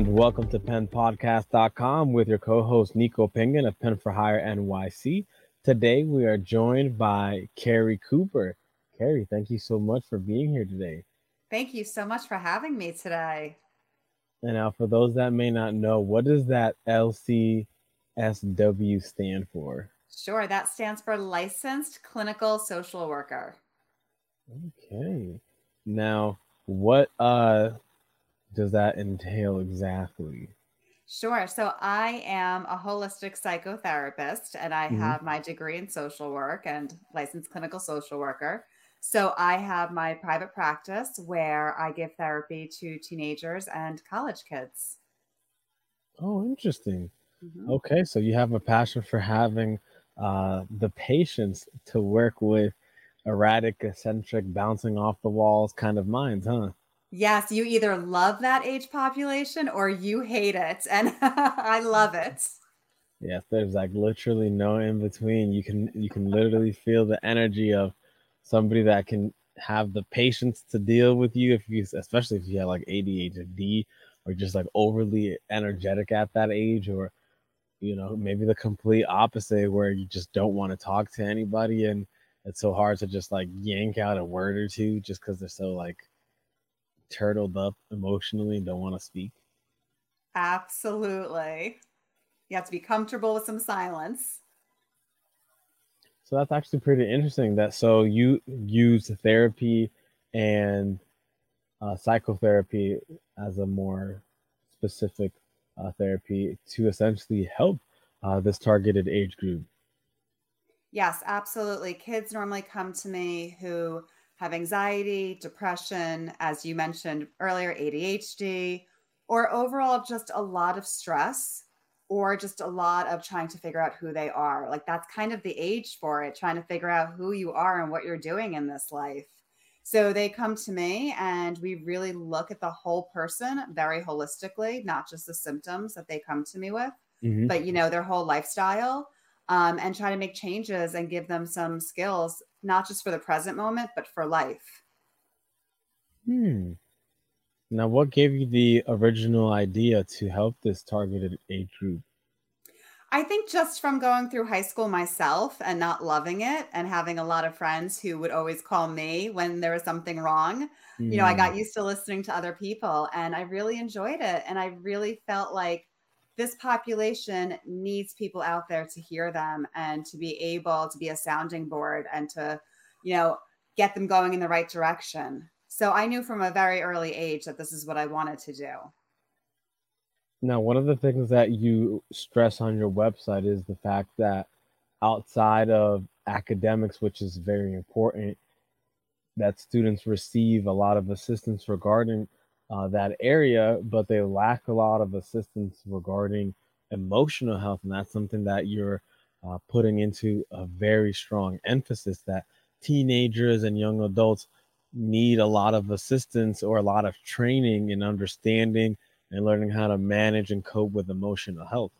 And welcome to penpodcast.com with your co host Nico Pingan of Pen for Hire NYC. Today we are joined by Carrie Cooper. Carrie, thank you so much for being here today. Thank you so much for having me today. And now, for those that may not know, what does that LCSW stand for? Sure, that stands for Licensed Clinical Social Worker. Okay. Now, what uh does that entail exactly? Sure. So I am a holistic psychotherapist and I Mhm. have my degree in social work and licensed clinical social worker. So I have my private practice where I give therapy to teenagers and college kids. Oh, interesting. Mhm. Okay, so you have a passion for having uh, the patience to work with erratic, eccentric, bouncing off the walls kind of minds, huh? Yes, you either love that age population or you hate it. And I love it. Yes, there's like literally no in between. You can you can literally feel the energy of somebody that can have the patience to deal with you if you especially if you have like ADHD or just like overly energetic at that age or you know maybe the complete opposite where you just don't want to talk to anybody and it's so hard to just like yank out a word or two just because they're so like turtled up emotionally and don't want to speak. Absolutely. You have to be comfortable with some silence. So that's actually pretty interesting. That so you use therapy and uh, psychotherapy as a more specific uh, therapy to essentially help uh, this targeted age group. Yes, absolutely. Kids normally come to me who have anxiety, depression, as you mentioned earlier, ADHD, or overall just a lot of stress or just a lot of trying to figure out who they are. Like that's kind of the age for it, trying to figure out who you are and what you're doing in this life. So they come to me and we really look at the whole person very holistically, not just the symptoms that they come to me with, hmm but you know, their whole lifestyle um, and try to make changes and give them some skills, not just for the present moment, but for life. Hmm. Now, what gave you the original idea to help this targeted age group? I think just from going through high school myself and not loving it and having a lot of friends who would always call me when there was something wrong, you know, I Hmm. got used to listening to other people and I really enjoyed it. And I really felt like this population needs people out there to hear them and to be able to be a sounding board and to, you know, get them going in the right direction. So I knew from a very early age that this is what I wanted to do. Now, one of the things that you stress on your website is the fact that outside of academics, which is very important, that students receive a lot of assistance regarding uh, that area, but they lack a lot of assistance regarding emotional health. And that's something that you're uh, putting into a very strong emphasis that teenagers and young adults need a lot of assistance or a lot of training in understanding and learning how to manage and cope with emotional health.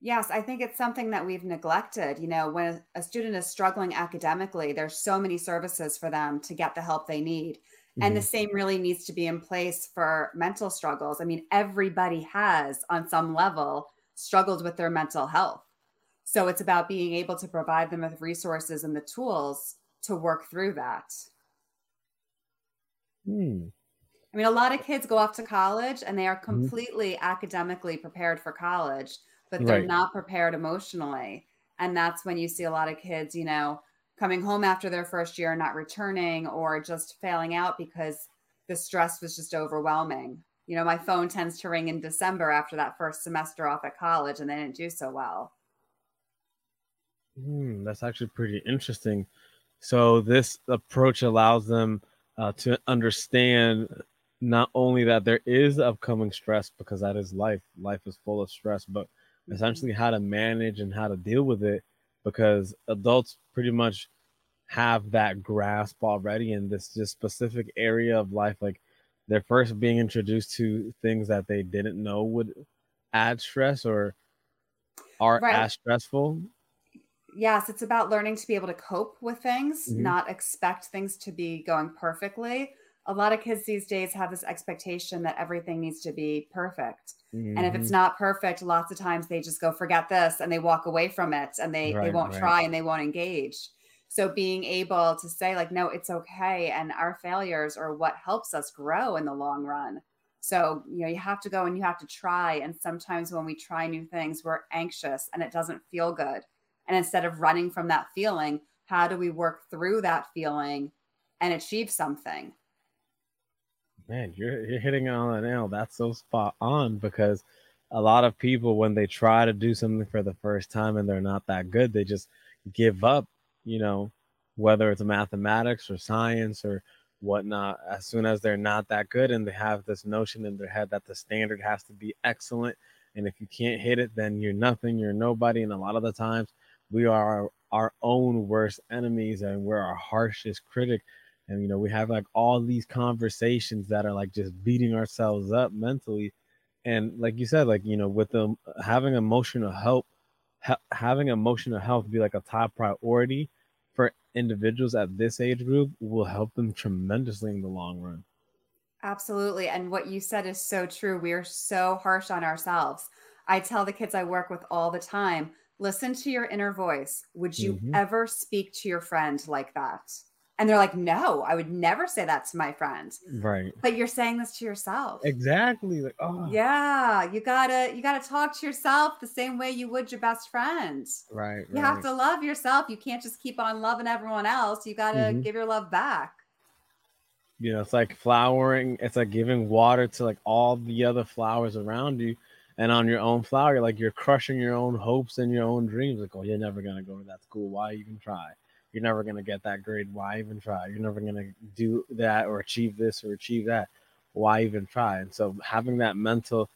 Yes, I think it's something that we've neglected. You know, when a student is struggling academically, there's so many services for them to get the help they need. And the Mhm. same really needs to be in place for mental struggles. I mean, everybody has, on some level, struggled with their mental health. So it's about being able to provide them with resources and the tools to work through that. Hmm. I mean, a lot of kids go off to college and they are Mhm. completely academically prepared for college, but they're Right. not prepared emotionally. And that's when you see a lot of kids, you know, coming home after their first year, and not returning, or just failing out because the stress was just overwhelming. You know, my phone tends to ring in December after that first semester off at college and they didn't do so well. Hmm, that's actually pretty interesting. So this approach allows them uh, to understand not only that there is upcoming stress because that is life. Life is full of stress, but Mhm. essentially how to manage and how to deal with it because adults pretty much have that grasp already in this just specific area of life. Like they're first being introduced to things that they didn't know would add stress or are Right. as stressful. Yes, it's about learning to be able to cope with things, Mhm. not expect things to be going perfectly. A lot of kids these days have this expectation that everything needs to be perfect. Mm-hmm. And if it's not perfect, lots of times they just go forget this and they walk away from it and they right, they won't right. try and they won't engage. So being able to say like no, it's okay and our failures are what helps us grow in the long run. So, you know, you have to go and you have to try and sometimes when we try new things, we're anxious and it doesn't feel good. And instead of running from that feeling, how do we work through that feeling and achieve something? Man, you're you're hitting it on the nail. That's so spot on because a lot of people when they try to do something for the first time and they're not that good, they just give up, you know, whether it's mathematics or science or whatnot, as soon as they're not that good and they have this notion in their head that the standard has to be excellent. And if you can't hit it, then you're nothing, you're nobody. And a lot of the times we are our, our own worst enemies and we're our harshest critic and you know we have like all these conversations that are like just beating ourselves up mentally and like you said like you know with them having emotional help ha- having emotional health be like a top priority for individuals at this age group will help them tremendously in the long run Absolutely. And what you said is so true. We are so harsh on ourselves. I tell the kids I work with all the time listen to your inner voice. Would you Mhm. ever speak to your friend like that? And they're like, no, I would never say that to my friend. right But you're saying this to yourself. exactly like oh Yeah, you gotta you gotta talk to yourself the same way you would your best friend. right You have to love yourself. You can't just keep on loving everyone else. You gotta Mhm. give your love back. you know it's like flowering it's like giving water to like all the other flowers around you and on your own flower you're like you're crushing your own hopes and your own dreams like oh you're never going to go to that school why even try you're never going to get that grade why even try you're never going to do that or achieve this or achieve that why even try and so having that mental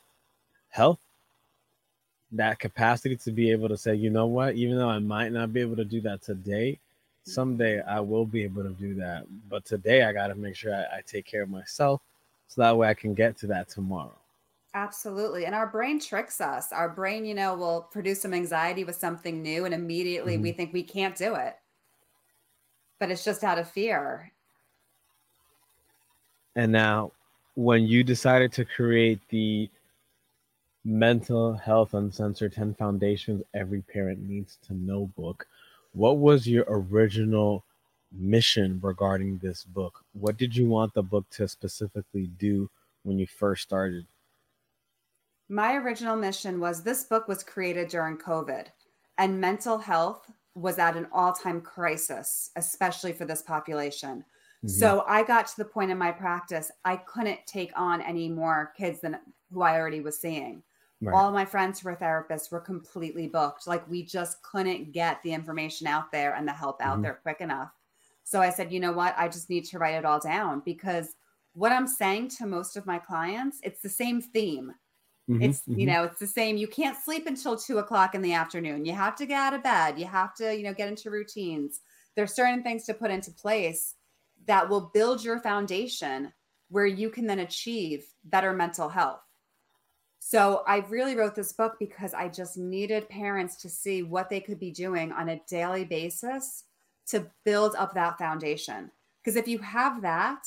health that capacity to be able to say you know what even though i might not be able to do that today someday I will be able to do that. But today I got to make sure I, I take care of myself so that way I can get to that tomorrow. Absolutely. And our brain tricks us. Our brain, you know, will produce some anxiety with something new and immediately we mm-hmm. think we can't do it. But it's just out of fear. And now, when you decided to create the Mental Health Uncensored 10 Foundations Every Parent Needs to Know book, what was your original mission regarding this book? What did you want the book to specifically do when you first started? My original mission was this book was created during COVID and mental health was at an all time crisis, especially for this population. Mhm. So I got to the point in my practice, I couldn't take on any more kids than who I already was seeing. Right. All my friends who were therapists were completely booked. Like we just couldn't get the information out there and the help out Mhm. there quick enough. So I said, you know what? I just need to write it all down because what I'm saying to most of my clients, it's the same theme. Mhm, It's, you mhm. know, it's the same. You can't sleep until two o'clock in the afternoon. You have to get out of bed. You have to, you know, get into routines. There's certain things to put into place that will build your foundation where you can then achieve better mental health. So I really wrote this book because I just needed parents to see what they could be doing on a daily basis to build up that foundation. Because if you have that,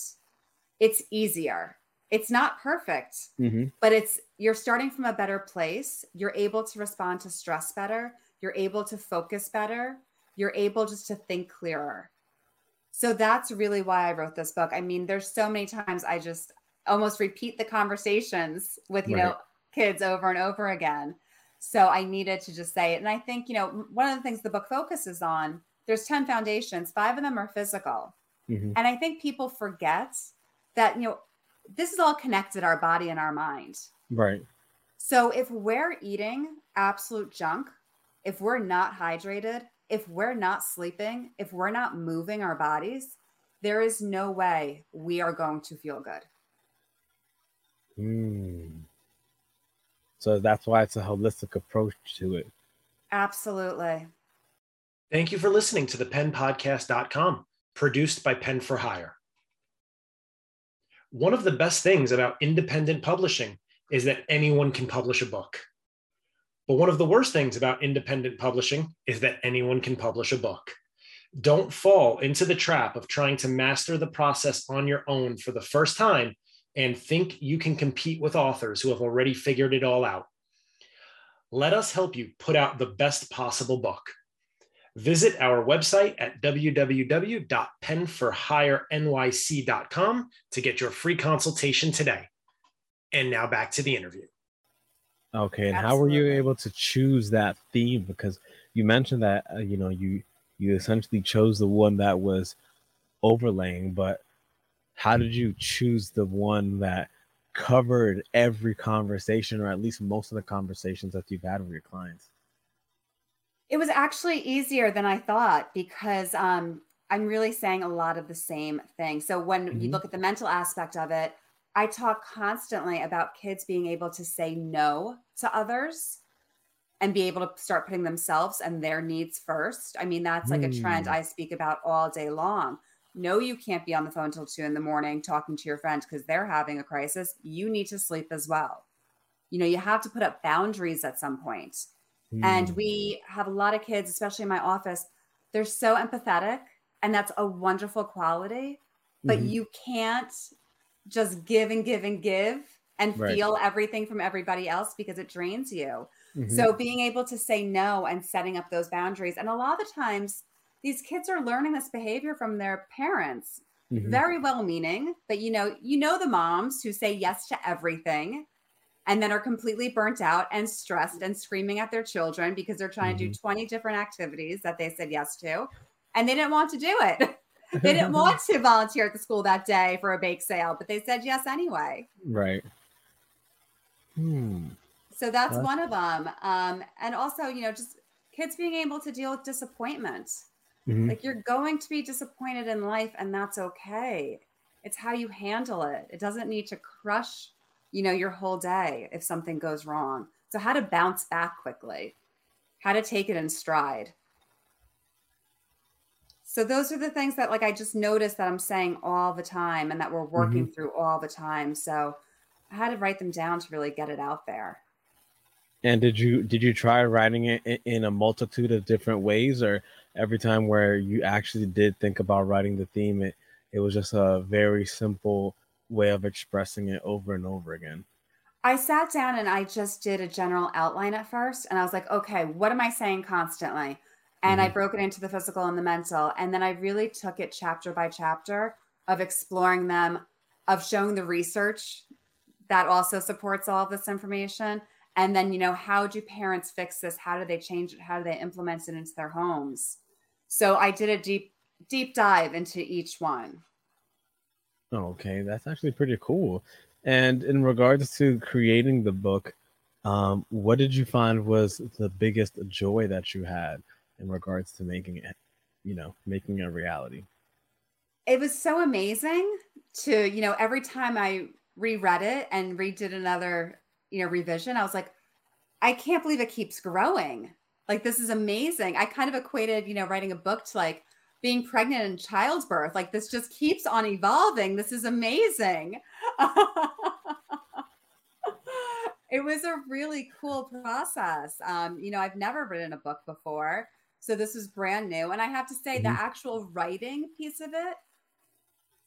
it's easier. It's not perfect, Mhm. but it's you're starting from a better place. You're able to respond to stress better. You're able to focus better. You're able just to think clearer. So that's really why I wrote this book. I mean, there's so many times I just almost repeat the conversations with, you know, kids over and over again. So I needed to just say it. And I think, you know, one of the things the book focuses on, there's 10 foundations, five of them are physical. Mhm. And I think people forget that, you know, this is all connected our body and our mind. Right. So if we're eating absolute junk, if we're not hydrated, if we're not sleeping, if we're not moving our bodies, there is no way we are going to feel good. Mm. So that's why it's a holistic approach to it. Absolutely. Thank you for listening to the penpodcast.com, produced by Pen for Hire. One of the best things about independent publishing is that anyone can publish a book. But one of the worst things about independent publishing is that anyone can publish a book. Don't fall into the trap of trying to master the process on your own for the first time and think you can compete with authors who have already figured it all out. Let us help you put out the best possible book. Visit our website at www.penforhirenyc.com to get your free consultation today. And now back to the interview. Okay, and Absolutely. how were you able to choose that theme? Because you mentioned that uh, you know you you essentially chose the one that was overlaying, but how did you choose the one that covered every conversation or at least most of the conversations that you've had with your clients? It was actually easier than I thought because um, I'm really saying a lot of the same thing. So when mm-hmm. you look at the mental aspect of it, I talk constantly about kids being able to say no to others and be able to start putting themselves and their needs first. I mean, that's like mm. a trend hmm. I speak about all day long. No, you can't be on the phone till two in the morning talking to your friend because they're having a crisis. You need to sleep as well. You know, you have to put up boundaries at some point. Mm. And hmm. we have a lot of kids, especially in my office, they're so empathetic, and that's a wonderful quality. But mm-hmm. you can't just give and give and give and right. feel everything from everybody else because it drains you. Mm-hmm. So being able to say no and setting up those boundaries. And a lot of the times these kids are learning this behavior from their parents. Mm-hmm. Very well meaning, but you know, you know the moms who say yes to everything and then are completely burnt out and stressed and screaming at their children because they're trying mm-hmm. to do 20 different activities that they said yes to and they didn't want to do it. they didn't want to volunteer at the school that day for a bake sale, but they said yes anyway. Right. Hmm. So that's one of them. Um, and also, you know, just kids being able to deal with disappointment. Mm-hmm. Like you're going to be disappointed in life, and that's okay. It's how you handle it. It doesn't need to crush, you know, your whole day if something goes wrong. So how to bounce back quickly, how to take it in stride. So those are the things that like I just noticed that I'm saying all the time and that we're working mm-hmm. through all the time. So I had to write them down to really get it out there. And did you did you try writing it in a multitude of different ways or every time where you actually did think about writing the theme it it was just a very simple way of expressing it over and over again? I sat down and I just did a general outline at first and I was like, okay, what am I saying constantly? And mm-hmm. I broke it into the physical and the mental. And then I really took it chapter by chapter of exploring them, of showing the research that also supports all of this information. And then, you know, how do parents fix this? How do they change it? How do they implement it into their homes? So I did a deep, deep dive into each one. Okay, that's actually pretty cool. And in regards to creating the book, um, what did you find was the biggest joy that you had? In regards to making it, you know, making it a reality. It was so amazing to, you know, every time I reread it and redid another, you know, revision, I was like, I can't believe it keeps growing. Like this is amazing. I kind of equated, you know, writing a book to like being pregnant and childbirth. Like this just keeps on evolving. This is amazing. it was a really cool process. Um, you know, I've never written a book before. So this was brand new. And I have to say, mm-hmm. the actual writing piece of it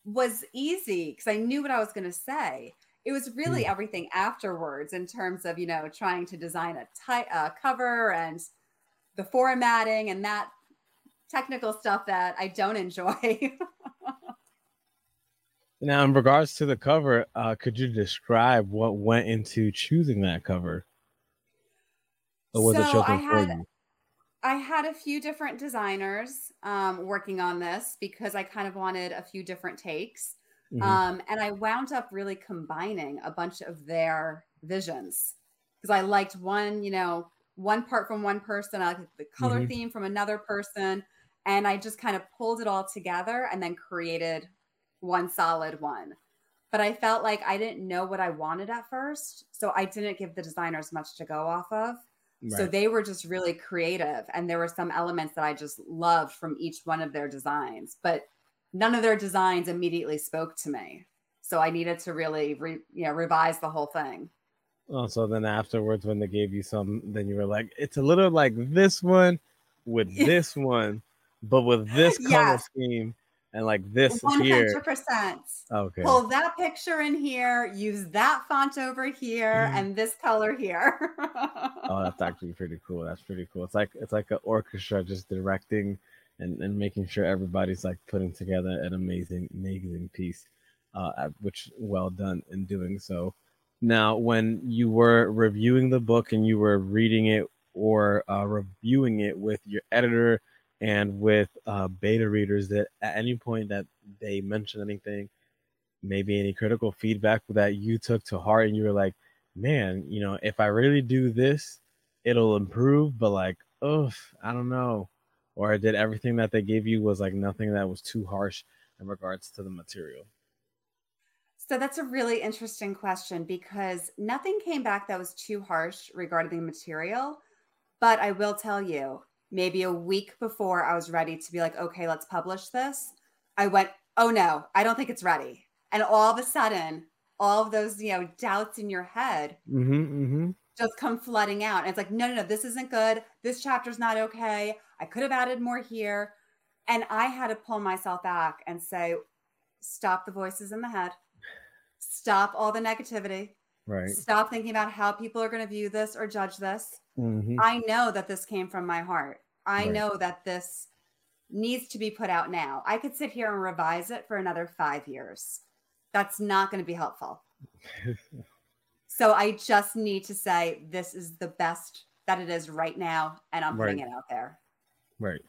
was easy because I knew what I was going to say. It was really mm. everything afterwards in terms of, you know, trying to design a ty- uh, cover and the formatting and that technical stuff that I don't enjoy. now, in regards to the cover, uh, could you describe what went into choosing that cover? Or was so it chosen for you? I had a few different designers um, working on this because I kind of wanted a few different takes. Mm-hmm. Um, and I wound up really combining a bunch of their visions because I liked one, you know, one part from one person, I liked the color mm-hmm. theme from another person. And I just kind of pulled it all together and then created one solid one. But I felt like I didn't know what I wanted at first. So I didn't give the designers much to go off of. Right. So they were just really creative. And there were some elements that I just loved from each one of their designs, but none of their designs immediately spoke to me. So I needed to really, re, you know, revise the whole thing. Oh, so then afterwards, when they gave you some, then you were like, it's a little like this one with this one. but with this color yes. scheme and like this 100%. here. Okay. Pull that picture in here, use that font over here, mm-hmm. and this color here. oh, that's actually pretty cool. That's pretty cool. It's like it's like an orchestra just directing and, and making sure everybody's like putting together an amazing, amazing piece. Uh, which well done in doing so. Now, when you were reviewing the book and you were reading it or uh, reviewing it with your editor and with uh, beta readers, that at any point that they mentioned anything, maybe any critical feedback that you took to heart, and you were like, "Man, you know, if I really do this, it'll improve," but like, oh, I don't know, or did everything that they gave you was like nothing that was too harsh in regards to the material? So that's a really interesting question because nothing came back that was too harsh regarding the material. But I will tell you, maybe a week before I was ready to be like, okay, let's publish this, I went, oh no, I don't think it's ready. And all of a sudden, all of those, you know, doubts in your head mm-hmm, mm-hmm. just come flooding out. And it's like, no, no, no, this isn't good. This chapter's not okay. I could have added more here. And I had to pull myself back and say, stop the voices in the head stop all the negativity. Right. Stop thinking about how people are going to view this or judge this. Mm-hmm. I know that this came from my heart. I right. know that this needs to be put out now. I could sit here and revise it for another five years. That's not going to be helpful. so I just need to say this is the best that it is right now, and I'm putting it out there. Right.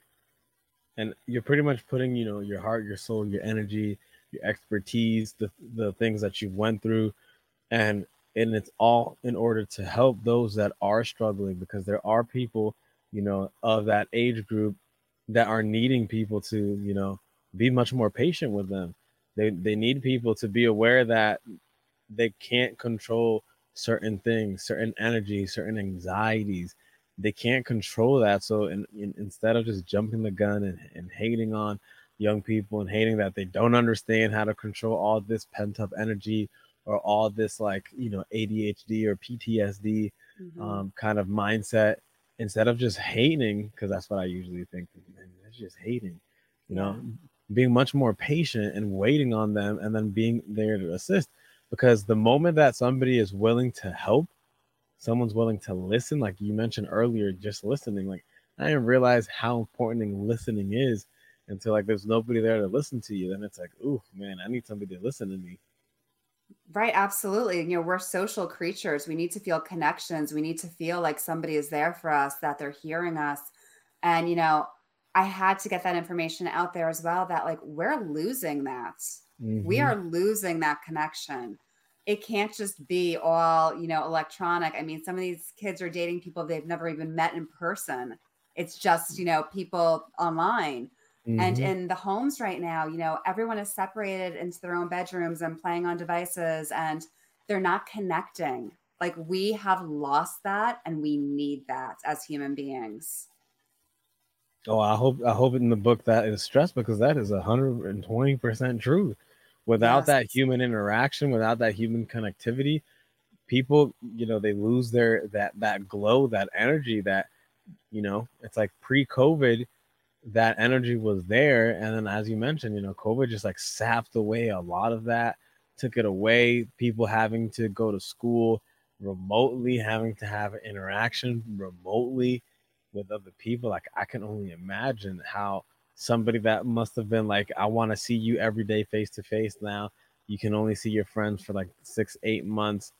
And you're pretty much putting, you know, your heart, your soul, your energy, your expertise, the the things that you went through, and and it's all in order to help those that are struggling because there are people, you know, of that age group that are needing people to, you know, be much more patient with them. They they need people to be aware that they can't control certain things, certain energies, certain anxieties. They can't control that. So in, in, instead of just jumping the gun and, and hating on young people and hating that they don't understand how to control all this pent up energy or all this like you know ADHD or PTSD mm-hmm. um, kind of mindset instead of just hating because that's what I usually think man that's just hating you yeah. know being much more patient and waiting on them and then being there to assist because the moment that somebody is willing to help someone's willing to listen like you mentioned earlier just listening like I didn't realize how important listening is until like there's nobody there to listen to you then it's like ooh man i need somebody to listen to me right absolutely you know we're social creatures we need to feel connections we need to feel like somebody is there for us that they're hearing us and you know i had to get that information out there as well that like we're losing that. Mm-hmm. we are losing that connection. It can't just be all you know electronic. I mean some of these kids are dating people they've never even met in person. It's just you know people online Mm-hmm. And in the homes right now, you know, everyone is separated into their own bedrooms and playing on devices and they're not connecting. Like we have lost that and we need that as human beings. Oh, I hope I hope in the book that is stressed because that is hundred and twenty percent true. Without yes. that human interaction, without that human connectivity, people, you know, they lose their that that glow, that energy that, you know, it's like pre-COVID, that energy was there. And then, as you mentioned, you know, COVID just like sapped away a lot of that, took it away. People having to go to school remotely, having to have interaction remotely with other people. Like, I can only imagine how somebody that must have been like, I want to see you every day face to face now. You can only see your friends for like six, eight months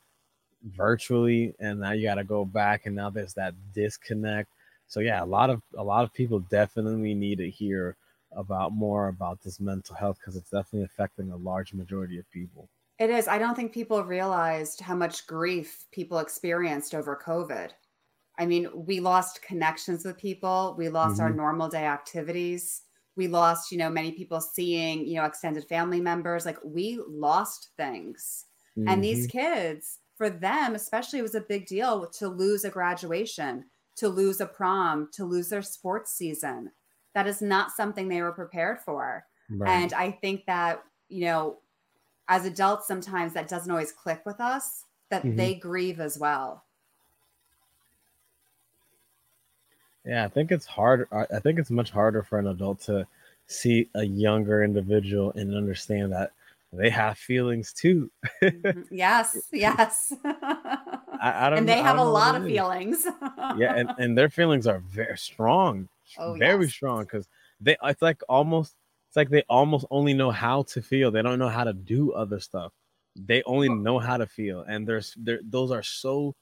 virtually. And now you got to go back. And now there's that disconnect so yeah, a lot of a lot of people definitely need to hear about more about this mental health because it's definitely affecting a large majority of people. It is. I don't think people realized how much grief people experienced over COVID. I mean, we lost connections with people, we lost mm-hmm. our normal day activities. We lost, you know, many people seeing, you know, extended family members. Like we lost things. Mm-hmm. And these mm-hmm. kids, for them especially, it was a big deal to lose a graduation to lose a prom, to lose their sports season. That is not something they were prepared for. Right. And I think that, you know, as adults, sometimes that doesn't always click with us, that mm-hmm. they grieve as well. Yeah, I think it's hard. I think it's much harder for an adult to see a younger individual and understand that they have feelings too. Mm-hmm. yes, yes. I, I don't. and they have a don't know what lot of is. feelings. Yeah, and, and their feelings are very strong, Oh, very yes. strong. Because they, it's like almost, it's like they almost only know how to feel. They don't know how to do other stuff. They only know how to feel, and there's, there, those are so,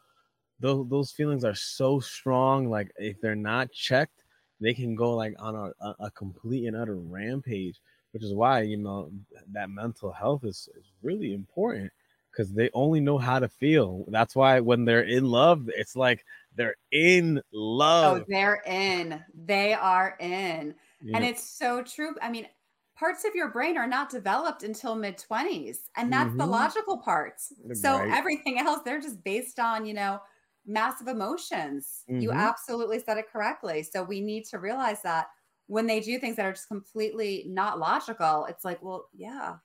those those feelings are so strong. Like if they're not checked, they can go like on a, a, a complete and utter rampage. Which is why you know that mental health is, is really important because they only know how to feel. That's why when they're in love, it's like they're in love. oh, love. they're in. They are in. you And it's so true. I mean, parts of your brain are not developed until mid 20s, and that's the Mhm. logical parts. So Right. everything else, they're just based on, you know, massive emotions. You Mhm. absolutely said it correctly. So we need to realize that when they do things that are just completely not logical, it's like, well, yeah,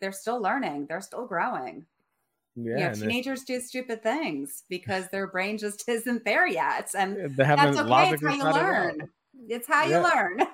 they're still learning, they're still growing. Yeah, you know, teenagers do stupid things because their brain just isn't there yet. And they that's okay. It's how you learn. It's how you Yeah. learn.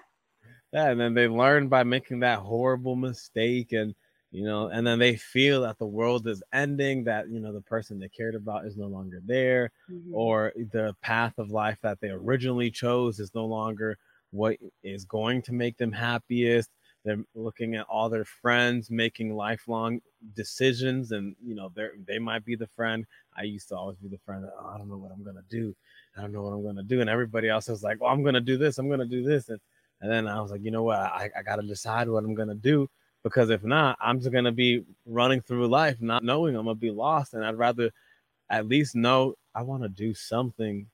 Yeah, and then they learn by making that horrible mistake, and you know, and then they feel that the world is ending, that you know the person they cared about is no longer there, Mhm. or the path of life that they originally chose is no longer what is going to make them happiest. They're looking at all their friends making lifelong decisions, and you know, they they might be the friend. I used to always be the friend that oh, I don't know what I'm gonna do. I don't know what I'm gonna do, and everybody else was like, "Well, I'm gonna do this. I'm gonna do this," and and then I was like, you know what? I, I got to decide what I'm gonna do because if not, I'm just gonna be running through life not knowing I'm gonna be lost, and I'd rather at least know I want to do something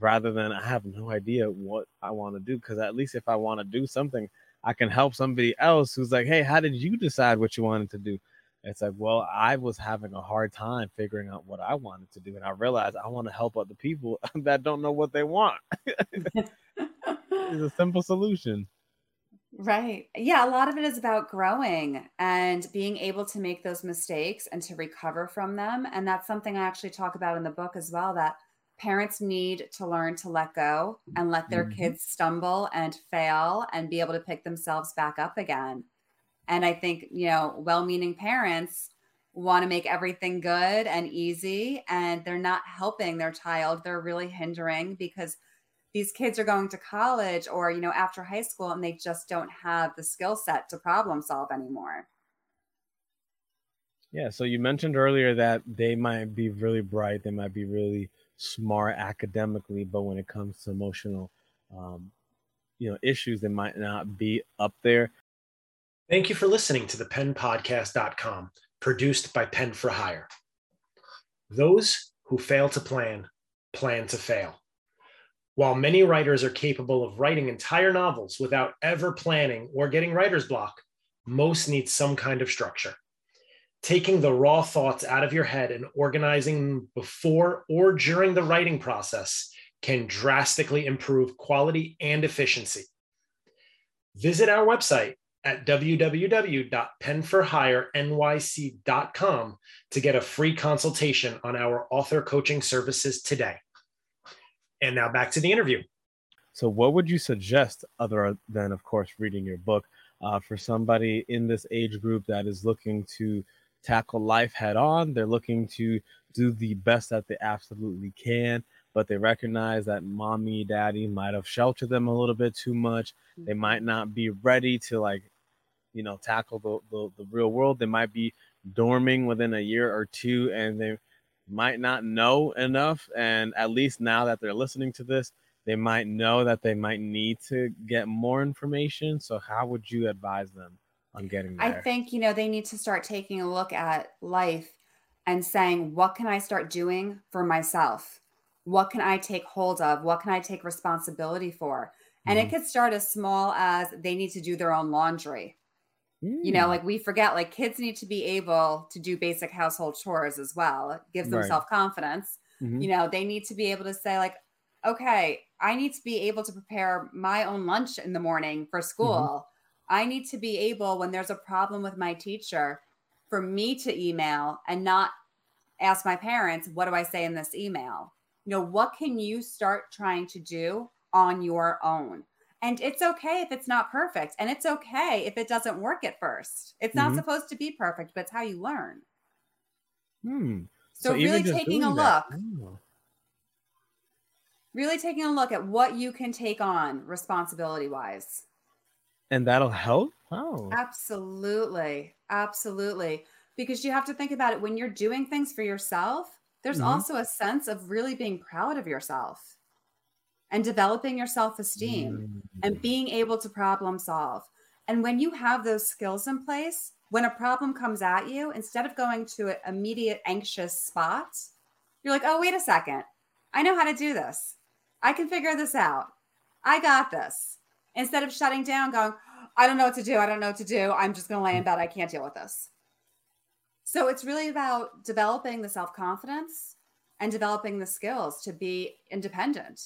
rather than I have no idea what I want to do. Because at least if I want to do something, I can help somebody else who's like, hey, how did you decide what you wanted to do? It's like, well, I was having a hard time figuring out what I wanted to do, and I realized I want to help other people that don't know what they want. It's a simple solution. Right. Yeah, a lot of it is about growing and being able to make those mistakes and to recover from them. And that's something I actually talk about in the book as well that parents need to learn to let go and let their Mhm. kids stumble and fail and be able to pick themselves back up again. And I think, you know, well meaning parents want to make everything good and easy, and they're not helping their child. They're really hindering because these kids are going to college or you know after high school and they just don't have the skill set to problem solve anymore Yeah. So you mentioned earlier that they might be really bright, they might be really smart academically, but when it comes to emotional, um, you know, issues, they might not be up there. Thank you for listening to the penpodcast.com, produced by Pen for Hire. Those who fail to plan, plan to fail. While many writers are capable of writing entire novels without ever planning or getting writer's block, most need some kind of structure. Taking the raw thoughts out of your head and organizing before or during the writing process can drastically improve quality and efficiency. Visit our website at www.penforhirenyc.com to get a free consultation on our author coaching services today. And now back to the interview. So, what would you suggest, other than, of course, reading your book, uh, for somebody in this age group that is looking to tackle life head on? They're looking to do the best that they absolutely can, but they recognize that mommy, daddy might have sheltered them a little bit too much. They mm-hmm. might not be ready to, like, you know, tackle the, the, the real world. They might be dorming within a year or two, and they might not know enough. And at least now that they're listening to this, they might know that they might need to get more information. So, how would you advise them on getting there? i think you know they need to start taking a look at life and saying what can i start doing for myself? What can i take hold of? What can i take responsibility for? And it Mhm. could start as small as they need to do their own laundry. You know Mm, like we forget like kids need to be able to do basic household chores as well. It gives them Right. self-confidence. Mhm. you know they need to be able to say like okay i need to be able to prepare my own lunch in the morning for school i need to be able when there's a problem with my teacher for me to email and not ask my parents what do i say in this email you know what can you start trying to do on your own. And it's okay if it's not perfect. And it's okay if it doesn't work at first. It's not mm-hmm. supposed to be perfect, but it's how you learn. Hmm. So, so really taking a look. Oh. Really taking a look at what you can take on responsibility wise. And that'll help? Oh. Absolutely. Absolutely. Because you have to think about it when you're doing things for yourself, there's mm-hmm. also a sense of really being proud of yourself and developing your self esteem mm-hmm. and being able to problem solve. And when you have those skills in place, when a problem comes at you, instead of going to an immediate anxious spot, you're like, oh, wait a second. I know how to do this. I can figure this out. I got this. Instead of shutting down, going, I don't know what to do. I don't know what to do. I'm just going to lay in bed. I can't deal with this. So it's really about developing the self confidence and developing the skills to be independent.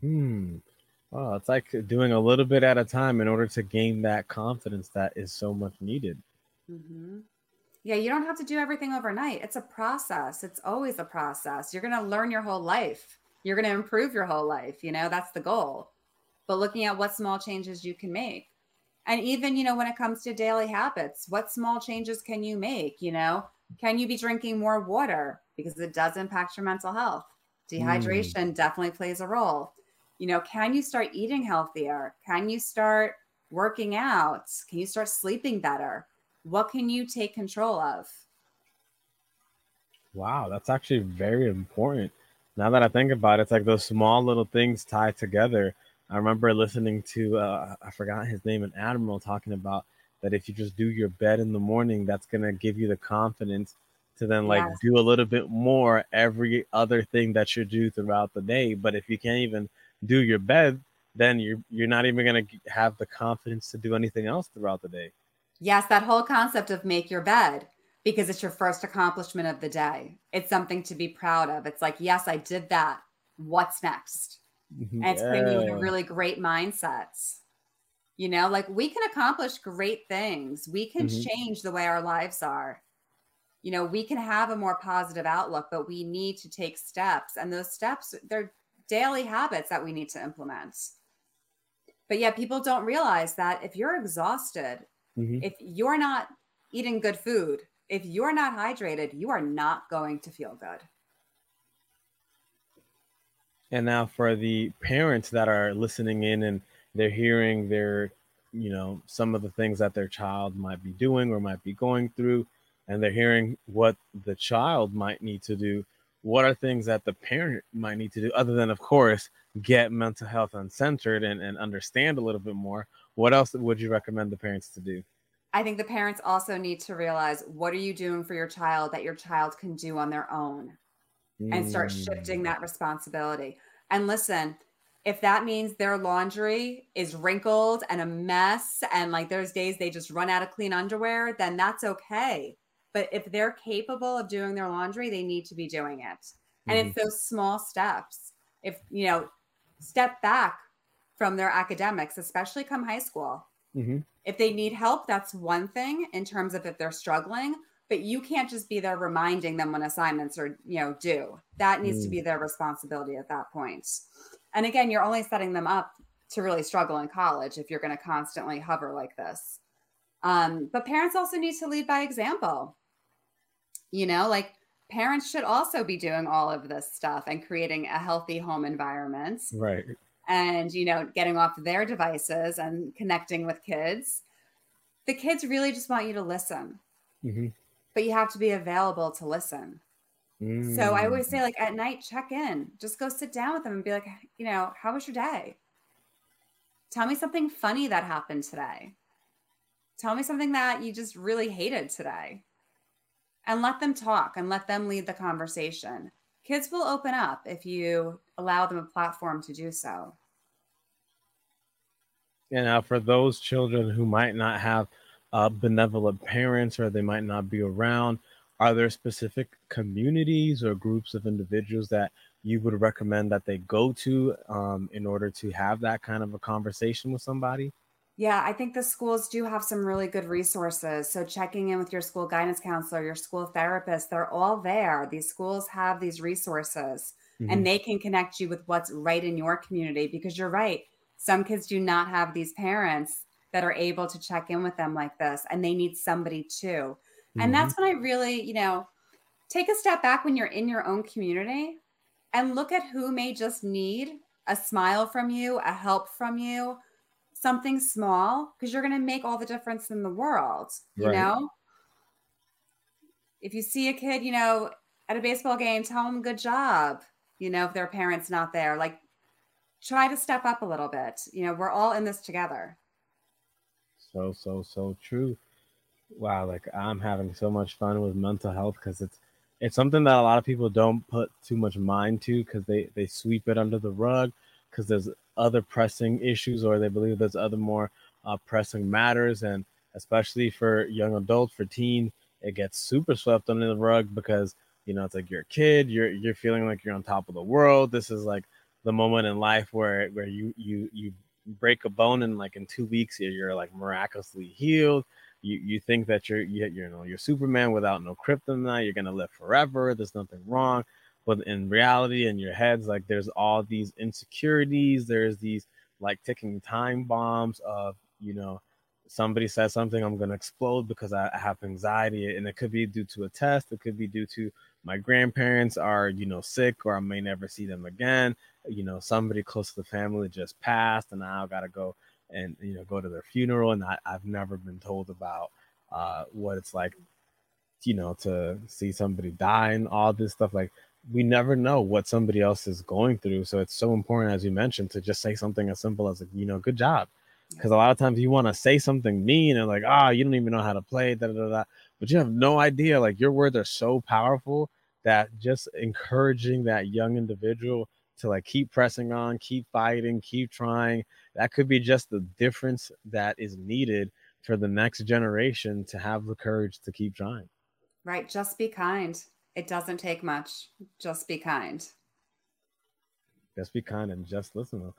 Hmm. Well, it's like doing a little bit at a time in order to gain that confidence that is so much needed. Mm-hmm. Yeah, you don't have to do everything overnight. It's a process. It's always a process. You're going to learn your whole life. You're going to improve your whole life. You know, that's the goal. But looking at what small changes you can make. And even, you know, when it comes to daily habits, what small changes can you make? You know, can you be drinking more water because it does impact your mental health? Dehydration mm. definitely plays a role. You know, can you start eating healthier? Can you start working out? Can you start sleeping better? What can you take control of? Wow, that's actually very important. Now that I think about it, it's like those small little things tied together I remember listening to uh, I forgot his name, an admiral, talking about that if you just do your bed in the morning, that's gonna give you the confidence to then like yes. do a little bit more every other thing that you do throughout the day. But if you can't even do your bed, then you're you're not even gonna have the confidence to do anything else throughout the day. Yes, that whole concept of make your bed because it's your first accomplishment of the day. It's something to be proud of. It's like, yes, I did that. What's next? Mm-hmm. and it's putting you in a really great mindsets. You know, like we can accomplish great things. We can mm-hmm. change the way our lives are. You know, we can have a more positive outlook, but we need to take steps. And those steps, they're daily habits that we need to implement. But yeah, people don't realize that if you're exhausted, mm-hmm. if you're not eating good food, if you're not hydrated, you are not going to feel good. And now for the parents that are listening in and they're hearing their, you know, some of the things that their child might be doing or might be going through, and they're hearing what the child might need to do. What are things that the parent might need to do, other than, of course, get mental health uncensored and, and understand a little bit more? What else would you recommend the parents to do? I think the parents also need to realize what are you doing for your child that your child can do on their own? and start shifting mm. that responsibility. And listen, if that means their laundry is wrinkled and a mess, and like there's days they just run out of clean underwear, then that's okay. But if they're capable of doing their laundry, they need to be doing it. And mm-hmm. it's those small steps. If, you know, step back from their academics, especially come high school. Mm-hmm. If they need help, that's one thing in terms of if they're struggling but you can't just be there reminding them when assignments are you know due that needs mm. to be their responsibility at that point. and again you're only setting them up to really struggle in college if you're going to constantly hover like this um, but parents also need to lead by example you know like parents should also be doing all of this stuff and creating a healthy home environment right and you know getting off their devices and connecting with kids the kids really just want you to listen mm-hmm but you have to be available to listen. Mm. So I always say, mm. like at night, check in. Just go sit down with them and be like, you know, how was your day? Tell me something funny that happened today. Tell me something that you just really hated today. And let them talk and let them lead the conversation. Kids will open up if you allow them a platform to do so. And now, for those children who might not have uh, benevolent parents or they might not be around are there specific communities or groups of individuals that you would recommend that they go to um, in order to have that kind of a conversation with somebody? Yeah i think the schools do have some really good resources. So checking in with your school guidance counselor your school therapist they're all there. These schools have these resources mm-hmm. and they can connect you with what's right in your community because you're right. Some kids do not have these parents that are able to check in with them like this and they need somebody too. Mm-hmm. And that's when I really, you know, take a step back when you're in your own community and look at who may just need a smile from you, a help from you, something small, because you're going to make all the difference in the world. You right. know, if you see a kid, you know, at a baseball game, tell them good job. You know, if their parents not there, like try to step up a little bit. You know, we're all in this together. So so so true. Wow, like I'm having so much fun with mental health because it's it's something that a lot of people don't put too much mind to because they they sweep it under the rug because there's other pressing issues or they believe there's other more uh, pressing matters and especially for young adults for teen it gets super swept under the rug because you know it's like you're a kid you're you're feeling like you're on top of the world this is like the moment in life where where you you you break a bone and like in two weeks you're, like miraculously healed you you think that you're you, you know you're Superman without no kryptonite. You're gonna live forever. There's nothing wrong, but in reality, in your heads, like there's all these insecurities. There's these like ticking time bombs of you know somebody says something i'm going to explode because I, have anxiety and it could be due to a test it could be due to my grandparents are you know sick or i may never see them again you know somebody close to the family just passed and now i gotta go and you know go to their funeral and I, have never been told about uh, what it's like you know to see somebody die and all this stuff like we never know what somebody else is going through. So it's so important as you mentioned to just say something as simple as you know good job. Because a lot of times you want to say something mean and like ah oh, you don't even know how to play da, da, da, but you have no idea like your words are so powerful that just encouraging that young individual to like keep pressing on, keep fighting, keep trying. That could be just the difference that is needed for the next generation to have the courage to keep trying. Right. Just be kind. It doesn't take much. Just be kind. Just be kind and just listen.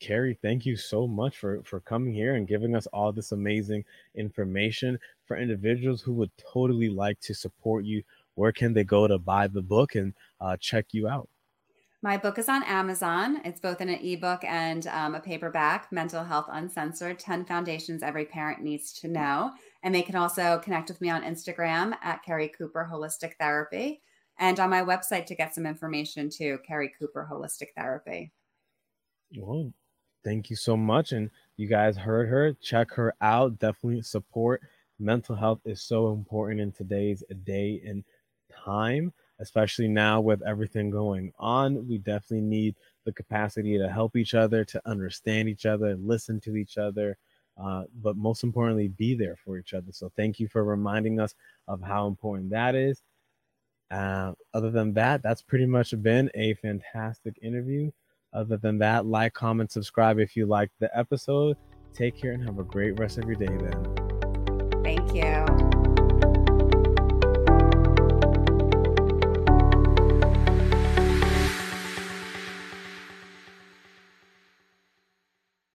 Carrie, thank you so much for for coming here and giving us all this amazing information for individuals who would totally like to support you. Where can they go to buy the book and uh, check you out? My book is on Amazon. It's both in an ebook and um, a paperback, Mental Health Uncensored 10 Foundations Every Parent Needs to Know. And they can also connect with me on Instagram at Carrie Cooper Holistic Therapy and on my website to get some information too, Carrie Cooper Holistic Therapy. Well, thank you so much. And you guys heard her. Check her out. Definitely support. Mental health is so important in today's day and time especially now with everything going on. We definitely need the capacity to help each other, to understand each other, listen to each other, uh, but most importantly, be there for each other. So thank you for reminding us of how important that is. Uh, other than that, that's pretty much been a fantastic interview. Other than that, like, comment, subscribe if you liked the episode. Take care and have a great rest of your day then. Thank you.